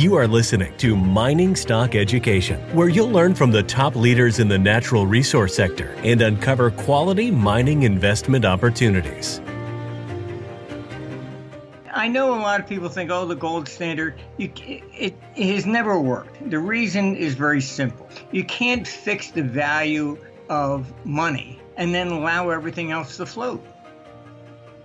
You are listening to Mining Stock Education, where you'll learn from the top leaders in the natural resource sector and uncover quality mining investment opportunities. I know a lot of people think, oh, the gold standard, you, it, it has never worked. The reason is very simple. You can't fix the value of money and then allow everything else to float.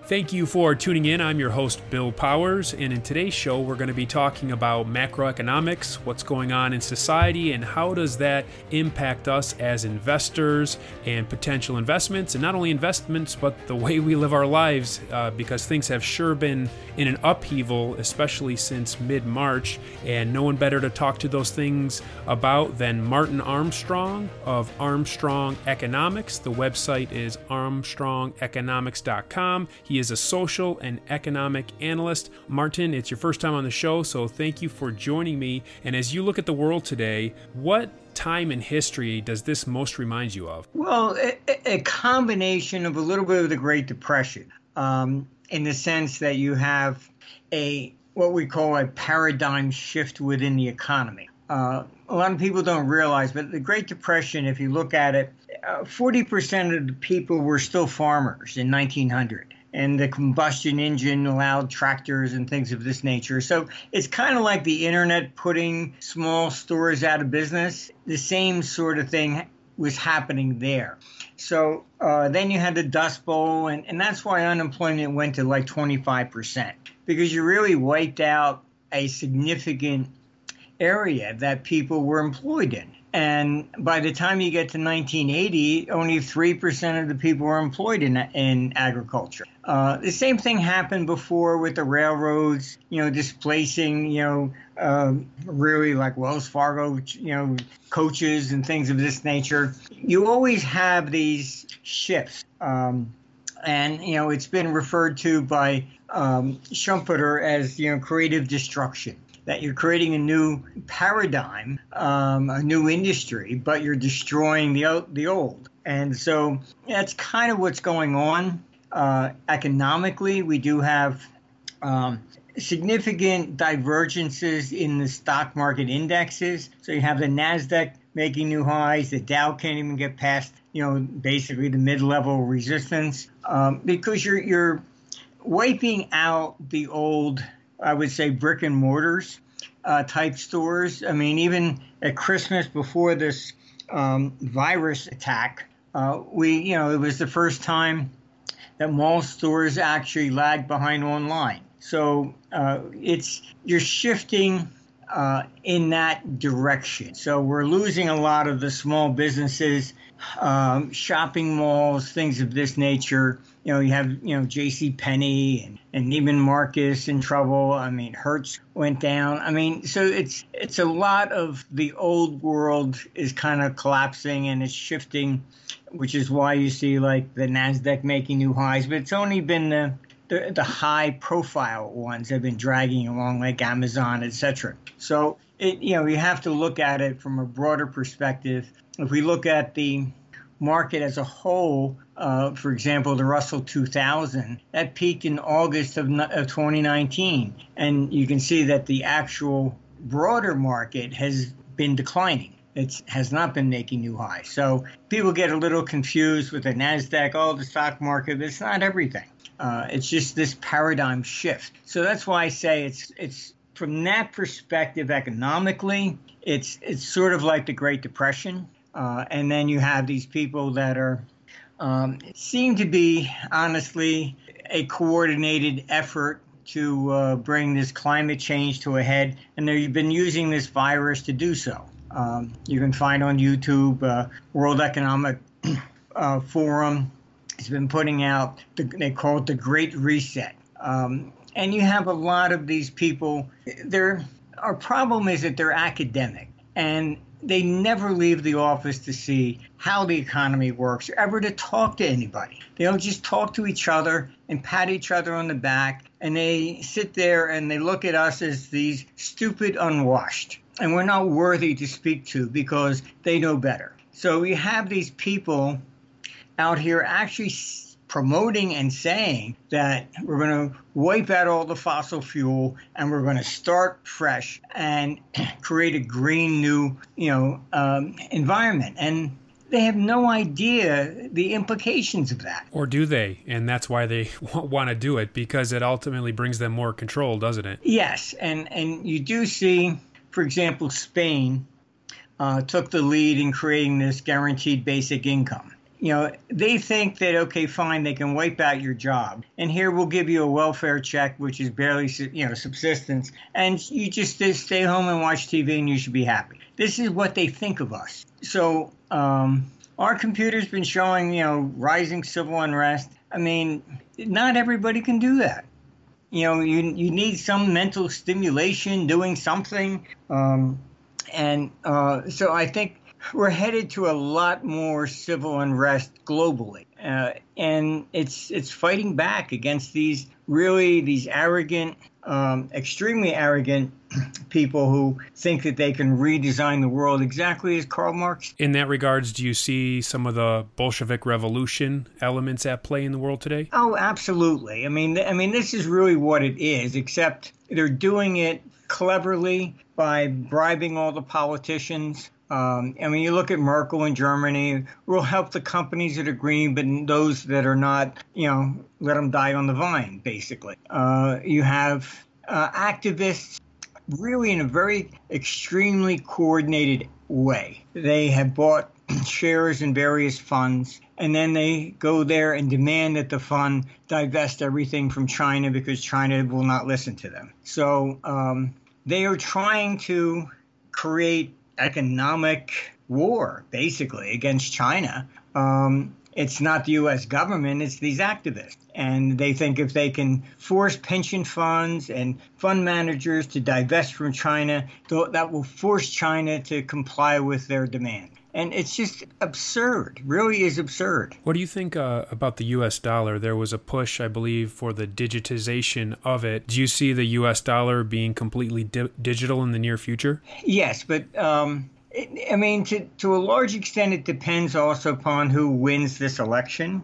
Thank you for tuning in. I'm your host, Bill Powers, and in today's show, we're going to be talking about macroeconomics, what's going on in society, and how does that impact us as investors and potential investments, and not only investments, but the way we live our lives, uh, because things have sure been in an upheaval, especially since mid March, and no one better to talk to those things about than Martin Armstrong of Armstrong Economics. The website is armstrongeconomics.com. He he is a social and economic analyst. Martin, it's your first time on the show, so thank you for joining me. And as you look at the world today, what time in history does this most remind you of? Well, a, a combination of a little bit of the Great Depression, um, in the sense that you have a what we call a paradigm shift within the economy. Uh, a lot of people don't realize, but the Great Depression, if you look at it, uh, 40% of the people were still farmers in 1900 and the combustion engine allowed tractors and things of this nature. So it's kind of like the internet putting small stores out of business. The same sort of thing was happening there. So uh, then you had the Dust Bowl, and, and that's why unemployment went to like 25%, because you really wiped out a significant area that people were employed in. And by the time you get to 1980, only 3% of the people were employed in, in agriculture. Uh, the same thing happened before with the railroads, you know, displacing, you know, uh, really like Wells Fargo, you know, coaches and things of this nature. You always have these shifts. Um, and, you know, it's been referred to by um, Schumpeter as, you know, creative destruction that you're creating a new paradigm, um, a new industry, but you're destroying the the old. And so that's kind of what's going on. Uh, economically, we do have um, significant divergences in the stock market indexes. So you have the Nasdaq making new highs, the Dow can't even get past, you know, basically the mid-level resistance um, because you're you're wiping out the old I would say brick and mortars uh, type stores. I mean, even at Christmas before this um, virus attack, uh, we, you know, it was the first time that mall stores actually lagged behind online. So uh, it's you're shifting uh, in that direction. So we're losing a lot of the small businesses, um, shopping malls, things of this nature. You know, you have you know J.C. Penney and, and Neiman Marcus in trouble. I mean, Hertz went down. I mean, so it's it's a lot of the old world is kind of collapsing and it's shifting, which is why you see like the Nasdaq making new highs. But it's only been the the, the high profile ones have been dragging along like Amazon, etc. So it, you know, you have to look at it from a broader perspective. If we look at the market as a whole, uh, for example, the Russell 2000, that peaked in August of, of 2019. And you can see that the actual broader market has been declining. It has not been making new highs. So people get a little confused with the NASDAQ, oh, the stock market, it's not everything. Uh, it's just this paradigm shift. So that's why I say it's it's from that perspective economically, it's it's sort of like the Great Depression, uh, and then you have these people that are um, seem to be honestly a coordinated effort to uh, bring this climate change to a head, and they've been using this virus to do so. Um, you can find on YouTube uh, World Economic uh, Forum has been putting out, the, they call it the Great Reset. Um, and you have a lot of these people, Their our problem is that they're academic and they never leave the office to see how the economy works or ever to talk to anybody. They don't just talk to each other and pat each other on the back and they sit there and they look at us as these stupid unwashed and we're not worthy to speak to because they know better. So we have these people out here actually promoting and saying that we're going to wipe out all the fossil fuel and we're going to start fresh and create a green new, you know, um, environment. And they have no idea the implications of that. Or do they? And that's why they want to do it because it ultimately brings them more control, doesn't it? Yes, and and you do see, for example, Spain uh, took the lead in creating this guaranteed basic income. You know, they think that okay, fine, they can wipe out your job, and here we'll give you a welfare check, which is barely, you know, subsistence, and you just stay home and watch TV, and you should be happy. This is what they think of us. So um, our computer's been showing, you know, rising civil unrest. I mean, not everybody can do that. You know, you you need some mental stimulation, doing something, um, and uh, so I think we're headed to a lot more civil unrest globally, uh, and it's it's fighting back against these really these arrogant, um, extremely arrogant people who think that they can redesign the world exactly as Karl Marx. In that regards, do you see some of the Bolshevik revolution elements at play in the world today? Oh, absolutely. I mean, I mean, this is really what it is. Except they're doing it cleverly by bribing all the politicians um, I mean, you look at Merkel in Germany, we'll help the companies that are green, but those that are not, you know, let them die on the vine, basically. Uh, you have uh, activists really in a very extremely coordinated way. They have bought shares in various funds, and then they go there and demand that the fund divest everything from China because China will not listen to them. So um, they are trying to create economic war, basically, against China. Um, it's not the U.S. government, it's these activists. And they think if they can force pension funds and fund managers to divest from China, that will force China to comply with their demand. And it's just absurd, really is absurd. What do you think uh, about the US dollar? There was a push, I believe, for the digitization of it. Do you see the US dollar being completely di- digital in the near future? Yes, but um, it, I mean, to, to a large extent, it depends also upon who wins this election.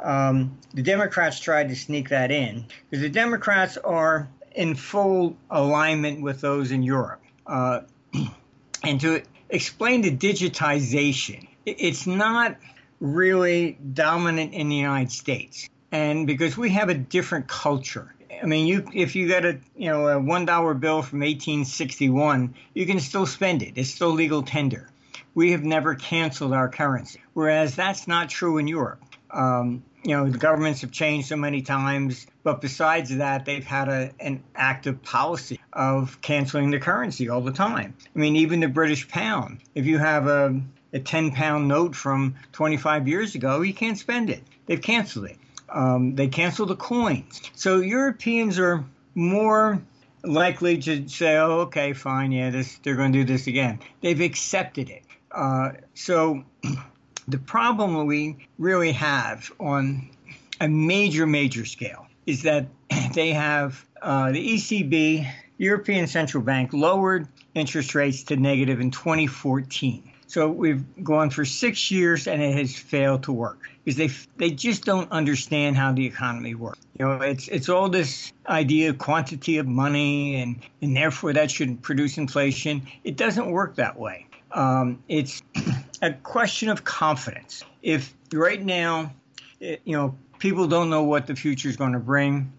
Um, the Democrats tried to sneak that in because the Democrats are in full alignment with those in Europe. Uh, and to explain the digitization. It's not really dominant in the United States, and because we have a different culture. I mean, you if you got a you know a one dollar bill from 1861, you can still spend it. It's still legal tender. We have never canceled our currency, whereas that's not true in Europe. Um, you know, the governments have changed so many times, but besides that, they've had a, an active policy of canceling the currency all the time. I mean, even the British pound, if you have a, a 10 pound note from 25 years ago, you can't spend it. They've canceled it. Um, they cancel the coins. So Europeans are more likely to say, oh, okay, fine, yeah, this, they're going to do this again. They've accepted it. Uh, so the problem we really have on a major, major scale is that they have uh, the ECB, European Central Bank, lowered interest rates to negative in 2014. So we've gone for six years and it has failed to work because they they just don't understand how the economy works. You know, it's it's all this idea of quantity of money and and therefore that should produce inflation. It doesn't work that way. Um, it's a question of confidence. If right now, you know, people don't know what the future is going to bring,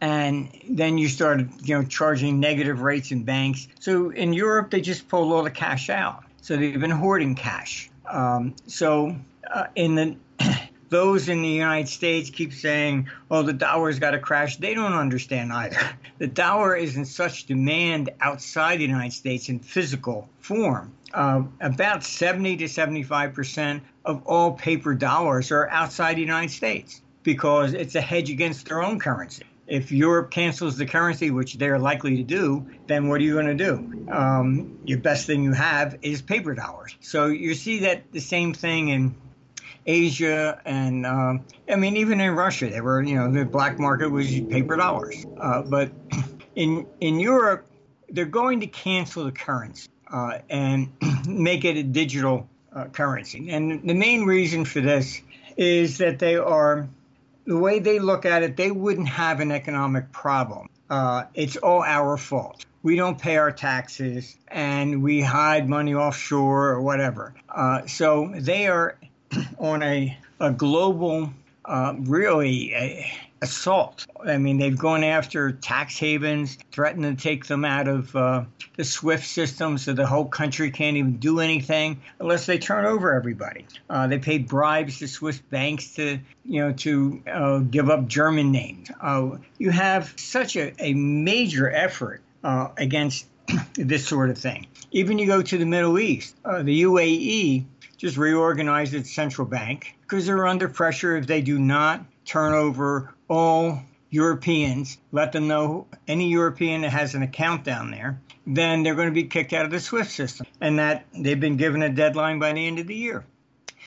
and then you started, you know, charging negative rates in banks. So in Europe, they just pulled all the cash out. So they've been hoarding cash. Um, so uh, in the those in the United States keep saying, "Oh, the dollar's got to crash." They don't understand either. The dollar is in such demand outside the United States in physical form. Uh, about 70 to 75 percent of all paper dollars are outside the United States because it's a hedge against their own currency. If Europe cancels the currency, which they're likely to do, then what are you going to do? Um, your best thing you have is paper dollars. So you see that the same thing in Asia, and um, I mean even in Russia, they were you know the black market was paper dollars. Uh, but in in Europe, they're going to cancel the currency uh, and make it a digital uh, currency. And the main reason for this is that they are the way they look at it, they wouldn't have an economic problem. Uh, it's all our fault. We don't pay our taxes and we hide money offshore or whatever. Uh, so they are on a, a global, uh, really, a, assault. I mean, they've gone after tax havens, threatened to take them out of uh, the SWIFT system so the whole country can't even do anything unless they turn over everybody. Uh, they paid bribes to Swiss banks to, you know, to uh, give up German names. Uh, you have such a, a major effort uh, against this sort of thing. Even you go to the Middle East, uh, the UAE just reorganized its central bank because they're under pressure if they do not turn over all Europeans, let them know any European that has an account down there, then they're going to be kicked out of the SWIFT system. And that they've been given a deadline by the end of the year.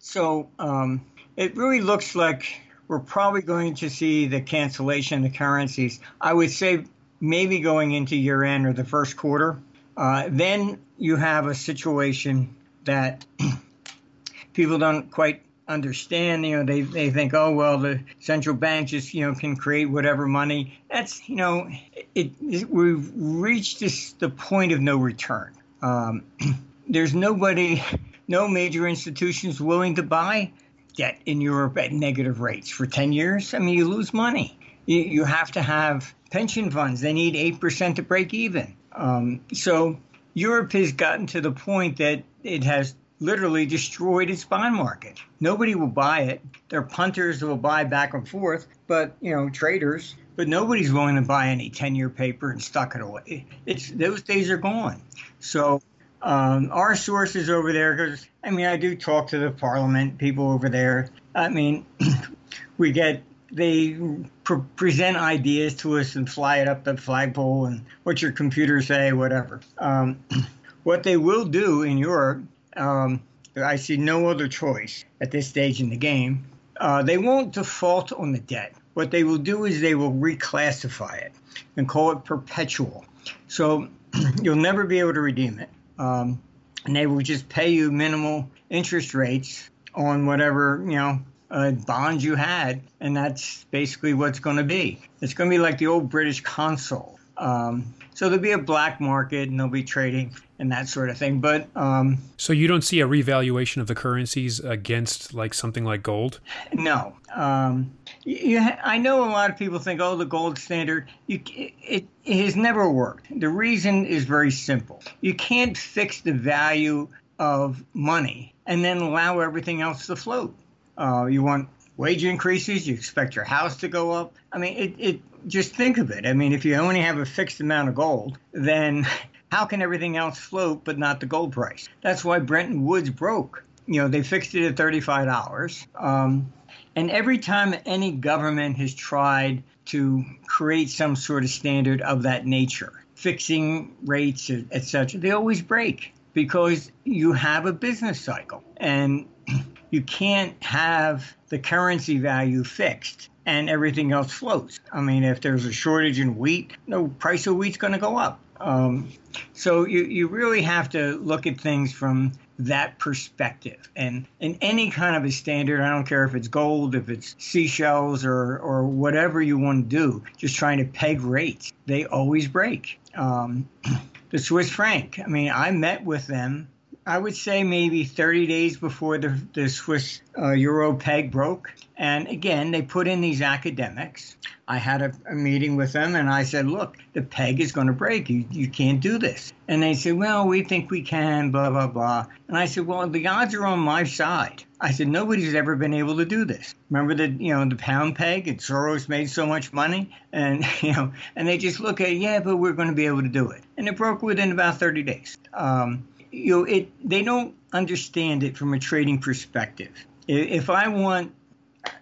So um, it really looks like we're probably going to see the cancellation of the currencies. I would say maybe going into year end or the first quarter. Uh, then you have a situation that people don't quite understand. You know, they, they think, oh well, the central bank just you know can create whatever money. That's you know, it, it we've reached this the point of no return. Um, there's nobody, no major institutions willing to buy debt in Europe at negative rates for 10 years. I mean, you lose money. You, you have to have pension funds. They need 8% to break even. Um, so Europe has gotten to the point that it has literally destroyed its bond market. Nobody will buy it. There are punters that will buy back and forth, but you know, traders. But nobody's willing to buy any ten-year paper and stuck it away. It's those days are gone. So um, our sources over there, because I mean, I do talk to the Parliament people over there. I mean, we get they pre- present ideas to us and fly it up the flagpole and what your computer say, whatever. Um, what they will do in Europe um, I see no other choice at this stage in the game. Uh, they won't default on the debt. What they will do is they will reclassify it and call it perpetual. So you'll never be able to redeem it. Um, and they will just pay you minimal interest rates on whatever, you know, uh, bonds you had. And that's basically what's going to be. It's going to be like the old British consol. Um, so there'll be a black market and they'll be trading and that sort of thing. But um, so you don't see a revaluation of the currencies against like something like gold? No. Um, you, I know a lot of people think, oh, the gold standard. You, it, it has never worked. The reason is very simple. You can't fix the value of money and then allow everything else to float. Uh, you want wage increases, you expect your house to go up. I mean, it, it just think of it. I mean, if you only have a fixed amount of gold, then how can everything else float but not the gold price? That's why Bretton Woods broke. You know, they fixed it at $35. Um, and every time any government has tried to create some sort of standard of that nature, fixing rates, etc., they always break because you have a business cycle and you can't have the currency value fixed and everything else floats. I mean, if there's a shortage in wheat, no price of wheat's going to go up. Um, so you, you really have to look at things from that perspective. And in any kind of a standard, I don't care if it's gold, if it's seashells, or, or whatever you want to do, just trying to peg rates, they always break. Um, the Swiss franc, I mean, I met with them I would say maybe 30 days before the, the Swiss uh, euro peg broke. And again, they put in these academics. I had a, a, meeting with them and I said, look, the peg is going to break. You, you can't do this. And they said, well, we think we can, blah, blah, blah. And I said, well, the odds are on my side. I said, nobody's ever been able to do this. Remember the, you know, the pound peg and Soros made so much money and, you know, and they just look at, yeah, but we're going to be able to do it. And it broke within about 30 days. Um, you know, it they don't understand it from a trading perspective. If I want,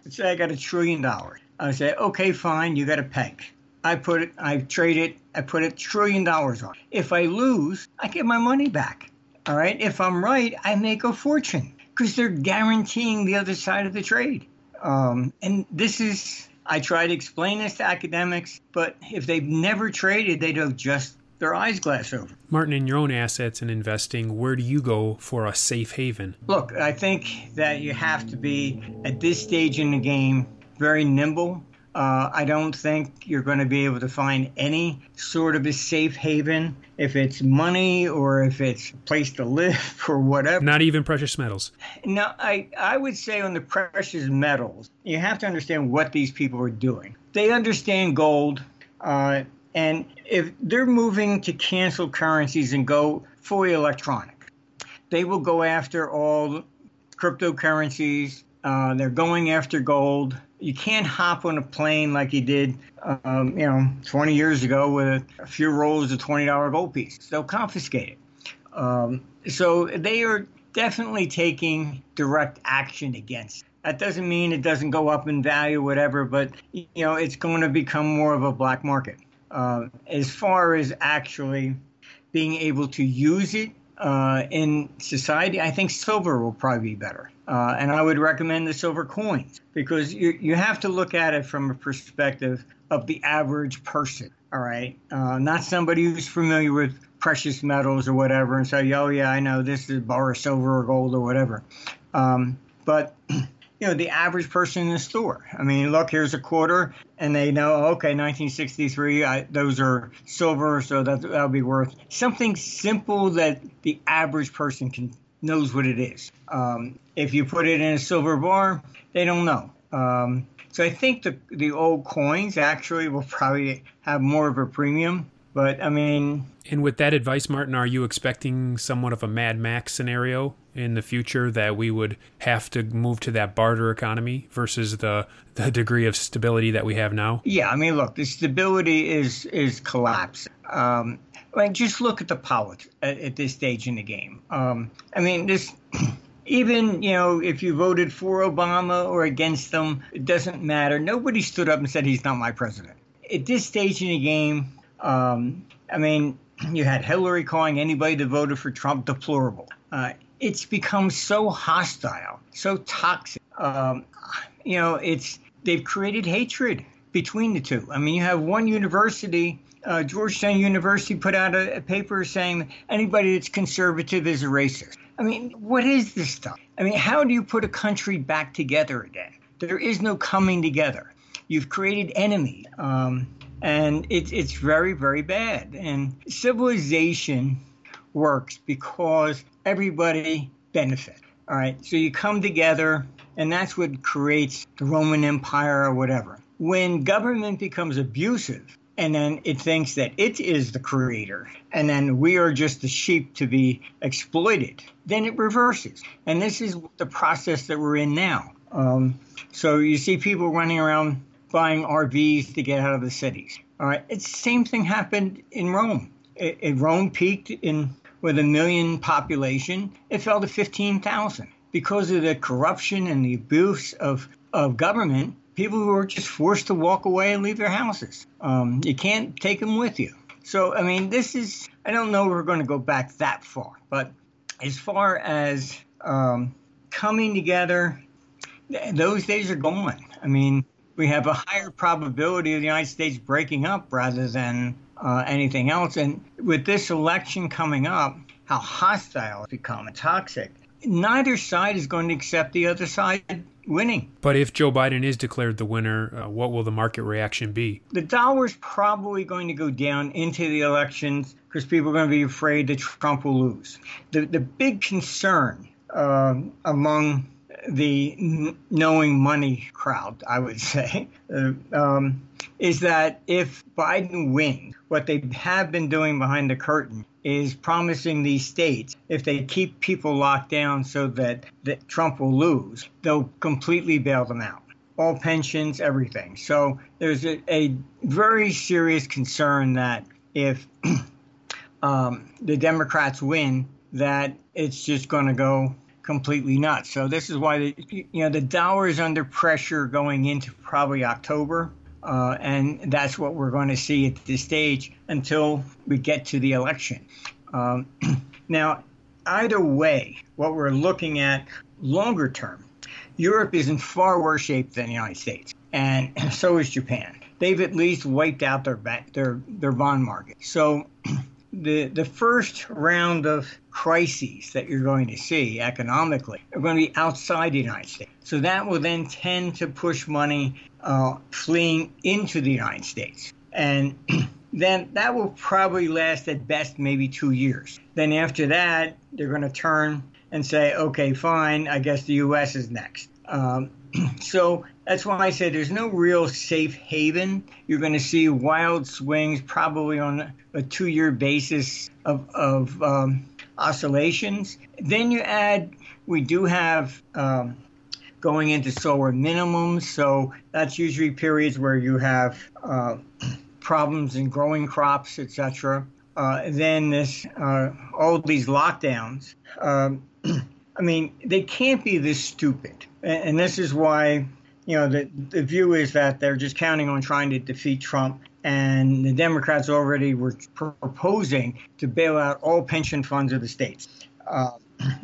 say I got a trillion dollars, I say, okay, fine, you got a peg. I put it, I trade it, I put a trillion dollars on. If I lose, I get my money back. All right. If I'm right, I make a fortune because they're guaranteeing the other side of the trade. Um, and this is, I try to explain this to academics, but if they've never traded, they don't just their eyes glass over. Martin, in your own assets and investing, where do you go for a safe haven? Look, I think that you have to be at this stage in the game very nimble. Uh, I don't think you're going to be able to find any sort of a safe haven if it's money or if it's a place to live or whatever. Not even precious metals. No, I, I would say on the precious metals, you have to understand what these people are doing. They understand gold, uh, and if they're moving to cancel currencies and go fully electronic, they will go after all cryptocurrencies. Uh, they're going after gold you can't hop on a plane like you did, um, you know, 20 years ago with a few rolls of $20 gold pieces. They'll confiscate it. Um, so they are definitely taking direct action against. It. That doesn't mean it doesn't go up in value, whatever, but you know it's going to become more of a black market. Uh, as far as actually being able to use it uh, in society, I think silver will probably be better. Uh, and I would recommend the silver coins because you, you have to look at it from a perspective of the average person. All right. Uh, not somebody who's familiar with precious metals or whatever and say, oh, yeah, I know this is bar of silver or gold or whatever. Um, but, you know, the average person in the store. I mean, look, here's a quarter, and they know, okay, 1963, I, those are silver, so that, that'll be worth something simple that the average person can knows what it is. Um, if you put it in a silver bar, they don't know. Um, so I think the the old coins actually will probably have more of a premium. But I mean, and with that advice, Martin, are you expecting somewhat of a Mad Max scenario in the future that we would have to move to that barter economy versus the the degree of stability that we have now? Yeah, I mean, look, the stability is is collapsing. Um, I mean, just look at the politics at, at this stage in the game. Um, I mean, this. Even you know, if you voted for Obama or against them, it doesn't matter. Nobody stood up and said he's not my president. At this stage in the game, um, I mean, you had Hillary calling anybody that voted for Trump deplorable. Uh, it's become so hostile, so toxic. Um, you know, it's they've created hatred between the two. I mean, you have one university uh, Georgetown University put out a, a paper saying anybody that's conservative is a racist. I mean, what is this stuff? I mean, how do you put a country back together again? There is no coming together. You've created enemies, um, and it's it's very very bad. And civilization works because everybody benefit. All right, so you come together, and that's what creates the Roman Empire or whatever. When government becomes abusive, and then it thinks that it is the creator, and then we are just the sheep to be exploited. Then it reverses, and this is the process that we're in now. Um, so you see people running around buying RVs to get out of the cities. All right, it's the same thing happened in Rome. It, it Rome peaked in with a million population. It fell to fifteen thousand because of the corruption and the abuse of of government people who are just forced to walk away and leave their houses. Um, you can't take them with you. So, I mean, this is, I don't know we're going to go back that far, but as far as um, coming together, those days are gone. I mean, we have a higher probability of the United States breaking up rather than uh, anything else. And with this election coming up, how hostile it's become, toxic. Neither side is going to accept the other side winning. But if Joe Biden is declared the winner, uh, what will the market reaction be? The dollar's probably going to go down into the elections because people are going to be afraid that Trump will lose. The, the big concern uh, among the knowing money crowd, I would say, uh, um, is that if Biden wins, what they have been doing behind the curtain is promising these states if they keep people locked down so that, that Trump will lose, they'll completely bail them out. All pensions, everything. So there's a, a very serious concern that if um, the Democrats win, that it's just going to go completely nuts. So this is why the, you know the dollar is under pressure going into probably October. Uh, and that's what we're going to see at this stage until we get to the election. Um, now, either way, what we're looking at longer term, Europe is in far worse shape than the United States, and so is Japan. They've at least wiped out their their their bond market. So the the first round of crises that you're going to see economically are going to be outside the United States. So that will then tend to push money uh, fleeing into the United States, and then that will probably last at best maybe two years. Then after that, they're going to turn and say, okay, fine, I guess the U.S. is next. Um, so that's why I said there's no real safe haven. You're going to see wild swings probably on a two year basis of, of um, oscillations. Then you add, we do have um, going into solar minimums. So that's usually periods where you have uh, problems in growing crops, etc. Uh, then this, uh, all these lockdowns. Um, I mean, they can't be this stupid. And, and this is why, you know, the, the view is that they're just counting on trying to defeat Trump. And the Democrats already were proposing to bail out all pension funds of the states. Uh,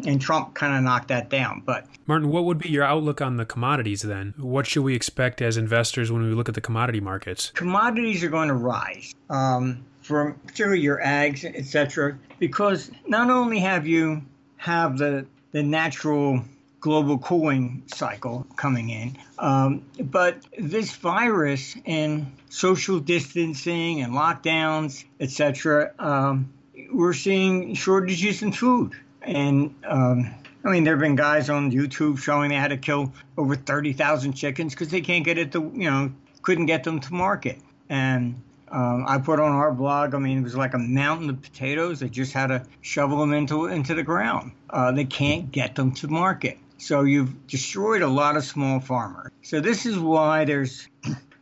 and Trump kind of knocked that down. But Martin, what would be your outlook on the commodities then? What should we expect as investors when we look at the commodity markets? Commodities are going to rise, um, for particularly your ags, etc. Because not only have you have the the natural global cooling cycle coming in. Um, but this virus and social distancing and lockdowns, etc., um, we're seeing shortages in food. And um, I mean, there have been guys on YouTube showing they had to kill over 30,000 chickens because they can't get it to, you know, couldn't get them to market. And um, I put on our blog. I mean, it was like a mountain of potatoes. They just had to shovel them into into the ground. Uh, they can't get them to market. So you've destroyed a lot of small farmers. So this is why there's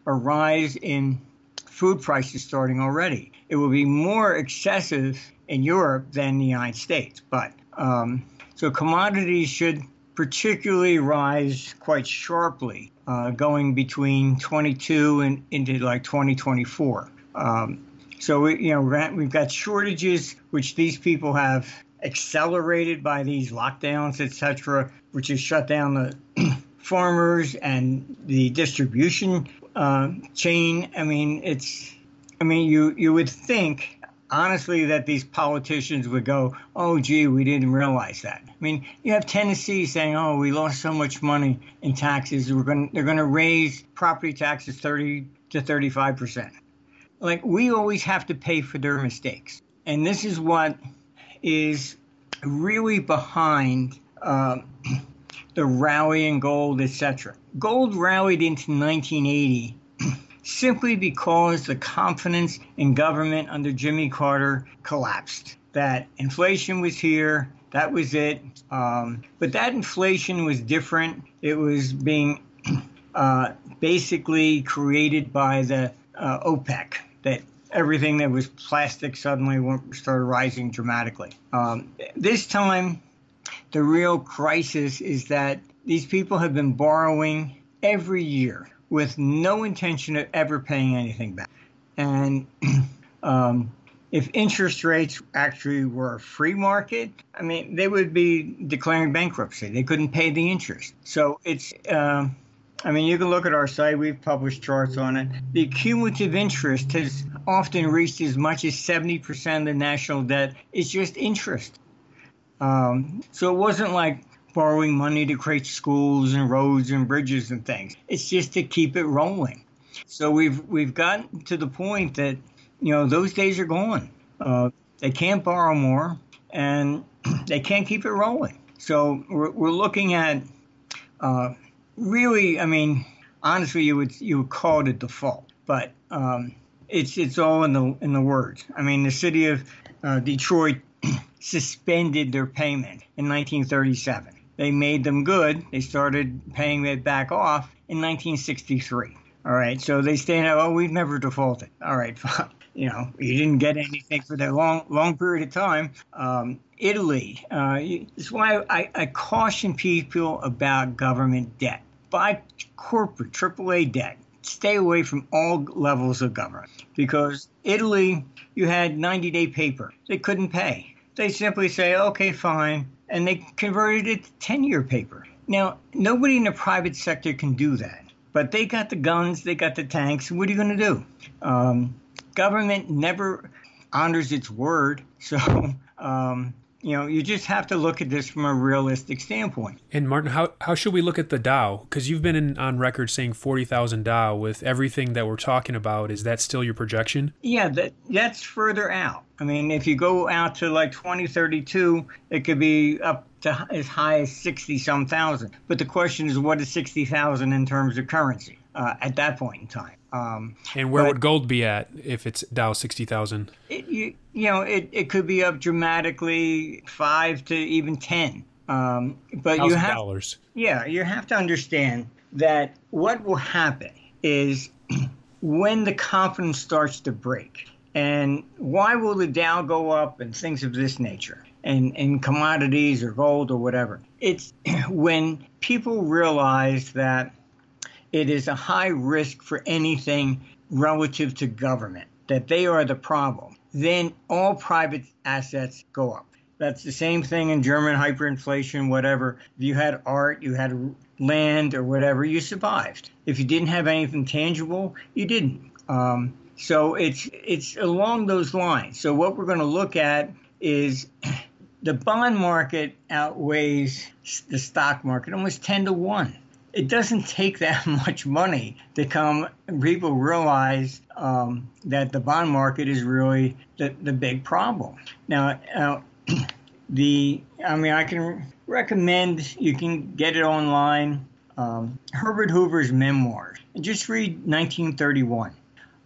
a rise in food prices starting already. It will be more excessive in Europe than the United States. But um, so commodities should particularly rise quite sharply uh, going between 22 and into like 2024. Um, so we, you know we've got shortages, which these people have accelerated by these lockdowns, etc., which has shut down the farmers and the distribution uh, chain. I mean, it's, I mean, you you would think honestly that these politicians would go, "Oh, gee, we didn't realize that." I mean, you have Tennessee saying, "Oh, we lost so much money in taxes. We're going, they're going to raise property taxes 30 to 35 percent." like we always have to pay for their mistakes. And this is what is really behind uh, the rally in gold, etc. Gold rallied into 1980 simply because the confidence in government under Jimmy Carter collapsed. That inflation was here, that was it. Um, but that inflation was different. It was being uh, basically created by the uh, OPEC, that everything that was plastic suddenly started rising dramatically. Um, this time, the real crisis is that these people have been borrowing every year with no intention of ever paying anything back. And um, if interest rates actually were a free market, I mean, they would be declaring bankruptcy. They couldn't pay the interest. So it's. Uh, I mean, you can look at our site, we've published charts on it. The cumulative interest has often reached as much as 70% of the national debt. It's just interest. Um, so it wasn't like borrowing money to create schools and roads and bridges and things. It's just to keep it rolling. So we've we've gotten to the point that you know those days are gone. Uh, they can't borrow more, and they can't keep it rolling. So we're, we're looking at uh, really, I mean, honestly, you would you would call it a default, but um, it's it's all in the in the words. I mean, the city of uh, Detroit suspended their payment in 1937. They made them good. They started paying it back off in 1963. All right, so they stand out. Oh, we've never defaulted. All right, you know, you didn't get anything for that long long period of time. Um, Italy. Uh, it's why I, I caution people about government debt. Buy corporate AAA debt. Stay away from all levels of government because Italy, you had 90 day paper. They couldn't pay. They simply say, okay, fine. And they converted it to 10 year paper. Now, nobody in the private sector can do that. But they got the guns, they got the tanks. What are you going to do? Um, government never honors its word. So, um, you know, you just have to look at this from a realistic standpoint. And Martin, how, how should we look at the Dow? Because you've been in, on record saying 40,000 Dow with everything that we're talking about. Is that still your projection? Yeah, that that's further out. I mean, if you go out to like 2032, it could be up to as high as 60 some thousand. But the question is, what is 60,000 in terms of currency uh, at that point in time? Um, and where would gold be at if it's Dow 60,000? You, you know, it, it could be up dramatically five to even 10. Um, but you have, dollars. yeah, you have to understand that what will happen is when the confidence starts to break, and why will the Dow go up and things of this nature, and, and commodities or gold or whatever? It's when people realize that it is a high risk for anything relative to government, that they are the problem, then all private assets go up. That's the same thing in German hyperinflation, whatever. If you had art, you had land or whatever, you survived. If you didn't have anything tangible, you didn't. Um, so it's it's along those lines. So what we're going to look at is the bond market outweighs the stock market almost 10 to 1 it doesn't take that much money to come. People realize um, that the bond market is really the, the big problem. Now, uh, the I mean, I can recommend you can get it online. Um, Herbert Hoover's memoirs just read 1931.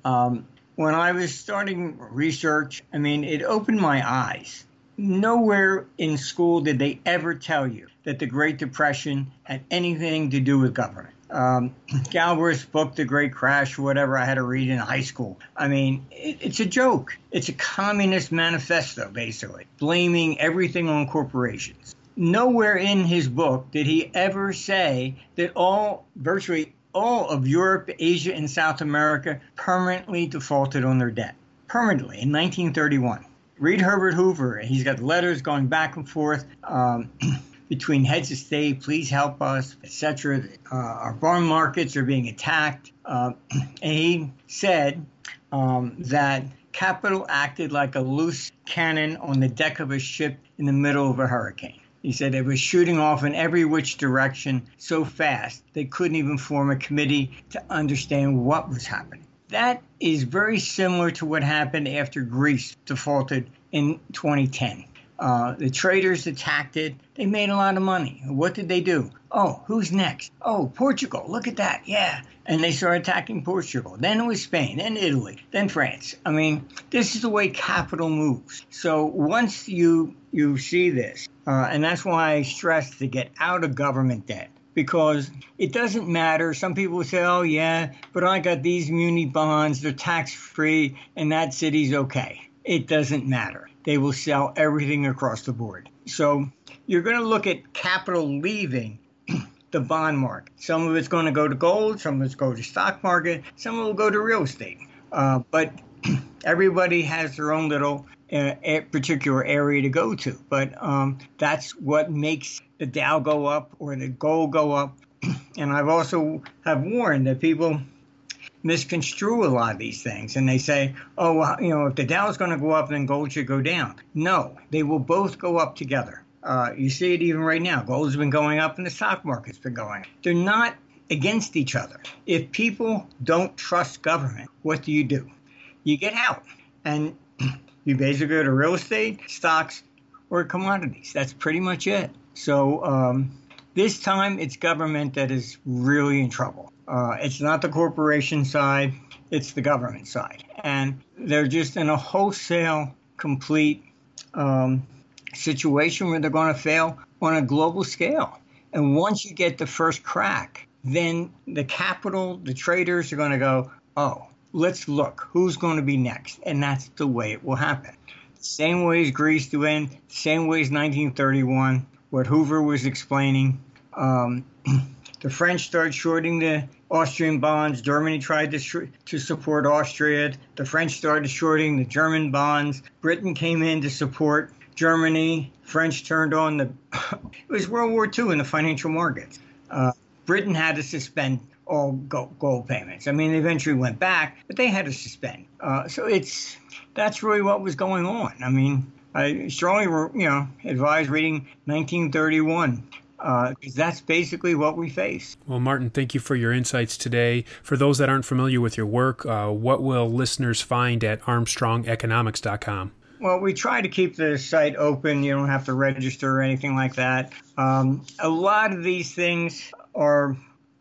Um, when I was starting research, I mean, it opened my eyes nowhere in school did they ever tell you that the Great Depression had anything to do with government. Um, Galbraith's book, The Great Crash, whatever I had to read in high school. I mean, it, it's a joke. It's a communist manifesto, basically, blaming everything on corporations. Nowhere in his book did he ever say that all, virtually all of Europe, Asia, and South America permanently defaulted on their debt. Permanently in 1931 read Herbert Hoover. and He's got letters going back and forth um, between heads of state. Please help us, etc. Uh, our farm markets are being attacked, uh, and he said um, that capital acted like a loose cannon on the deck of a ship in the middle of a hurricane. He said it was shooting off in every which direction so fast they couldn't even form a committee to understand what was happening. That is very similar to what happened after Greece defaulted in 2010. Uh, the traders attacked it. They made a lot of money. What did they do? Oh, who's next? Oh, Portugal. Look at that. Yeah. And they started attacking Portugal. Then it was Spain, then Italy, then France. I mean, this is the way capital moves. So once you you see this, uh, and that's why I stress to get out of government debt because it doesn't matter. Some people say, oh, yeah, but I got these muni bonds, they're tax free, and that city's okay. It doesn't matter. They will sell everything across the board. So you're going to look at capital leaving the bond market. Some of it's going to go to gold, some of it's go to stock market, some will go to real estate. Uh, but everybody has their own little a particular area to go to. But um, that's what makes the Dow go up or the gold go up. And I've also have warned that people misconstrue a lot of these things and they say, oh, well, you know, if the Dow is going to go up, then gold should go down. No, they will both go up together. Uh, you see it even right now. Gold's been going up and the stock market's been going up. They're not against each other. If people don't trust government, what do you do? You get out and you basically go to real estate, stocks, or commodities. That's pretty much it. So um, this time it's government that is really in trouble. Uh, it's not the corporation side, it's the government side. And they're just in a wholesale, complete um, situation where they're going to fail on a global scale. And once you get the first crack, then the capital, the traders are going to go, oh, let's look who's going to be next. And that's the way it will happen. Same way as Greece went, same way as 1931 what Hoover was explaining. Um, the French started shorting the Austrian bonds. Germany tried to, sh- to support Austria. The French started shorting the German bonds. Britain came in to support Germany. French turned on the. it was World War II in the financial markets. Uh, Britain had to suspend all gold payments. I mean, they eventually went back, but they had to suspend. Uh, so it's that's really what was going on. I mean, I strongly, you know, advise reading 1931 because uh, that's basically what we face. Well, Martin, thank you for your insights today. For those that aren't familiar with your work, uh, what will listeners find at ArmstrongEconomics.com? Well, we try to keep the site open. You don't have to register or anything like that. Um, a lot of these things are,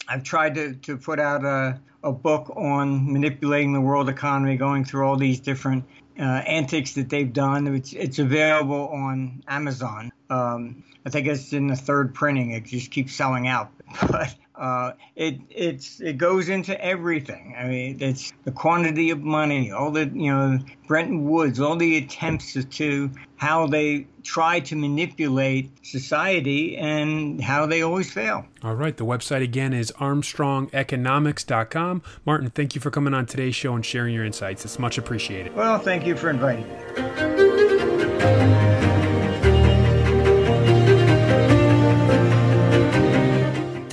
I've tried to, to put out a, a book on manipulating the world economy, going through all these different uh, antics that they've done. It's, it's available on Amazon. Um, I think it's in the third printing. It just keeps selling out. But uh, it it's it goes into everything. I mean, it's the quantity of money, all the you know Bretton Woods, all the attempts to how they try to manipulate society and how they always fail. All right, the website again is ArmstrongEconomics.com. Martin, thank you for coming on today's show and sharing your insights. It's much appreciated. Well, thank you for inviting me.